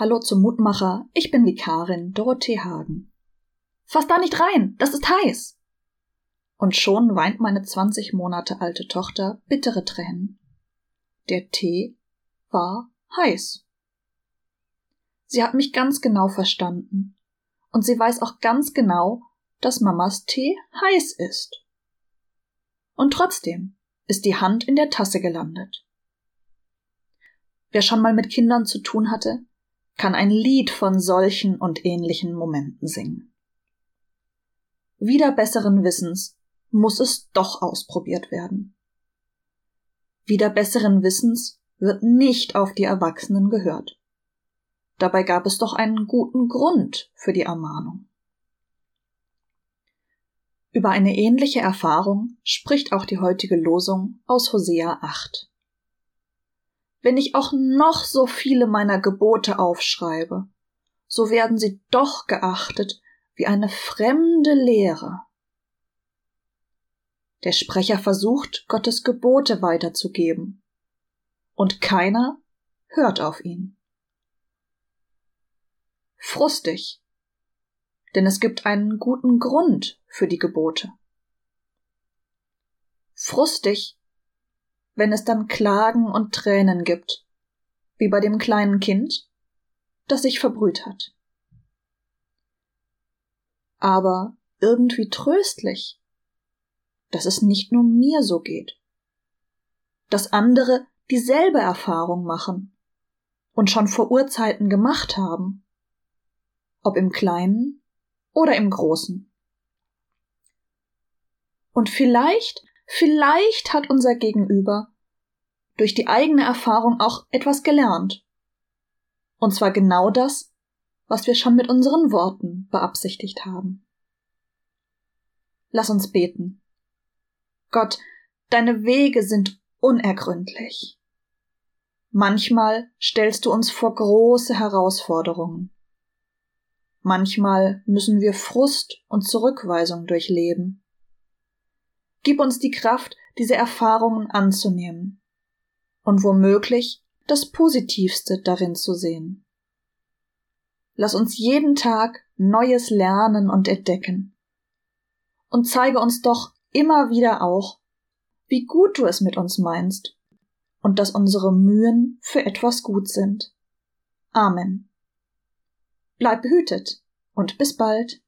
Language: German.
Hallo zum Mutmacher, ich bin Vikarin Dorothee Hagen. Fass da nicht rein, das ist heiß. Und schon weint meine zwanzig Monate alte Tochter bittere Tränen. Der Tee war heiß. Sie hat mich ganz genau verstanden. Und sie weiß auch ganz genau, dass Mamas Tee heiß ist. Und trotzdem ist die Hand in der Tasse gelandet. Wer schon mal mit Kindern zu tun hatte, kann ein Lied von solchen und ähnlichen Momenten singen. Wieder besseren Wissens muss es doch ausprobiert werden. Wieder besseren Wissens wird nicht auf die Erwachsenen gehört. Dabei gab es doch einen guten Grund für die Ermahnung. Über eine ähnliche Erfahrung spricht auch die heutige Losung aus Hosea 8. Wenn ich auch noch so viele meiner Gebote aufschreibe, so werden sie doch geachtet wie eine fremde Lehre. Der Sprecher versucht, Gottes Gebote weiterzugeben, und keiner hört auf ihn. Frustig, denn es gibt einen guten Grund für die Gebote. Frustig, wenn es dann Klagen und Tränen gibt, wie bei dem kleinen Kind, das sich verbrüht hat. Aber irgendwie tröstlich, dass es nicht nur mir so geht, dass andere dieselbe Erfahrung machen und schon vor Urzeiten gemacht haben, ob im kleinen oder im großen. Und vielleicht Vielleicht hat unser Gegenüber durch die eigene Erfahrung auch etwas gelernt. Und zwar genau das, was wir schon mit unseren Worten beabsichtigt haben. Lass uns beten. Gott, deine Wege sind unergründlich. Manchmal stellst du uns vor große Herausforderungen. Manchmal müssen wir Frust und Zurückweisung durchleben. Gib uns die Kraft, diese Erfahrungen anzunehmen und womöglich das Positivste darin zu sehen. Lass uns jeden Tag Neues lernen und entdecken. Und zeige uns doch immer wieder auch, wie gut du es mit uns meinst und dass unsere Mühen für etwas gut sind. Amen. Bleib behütet und bis bald.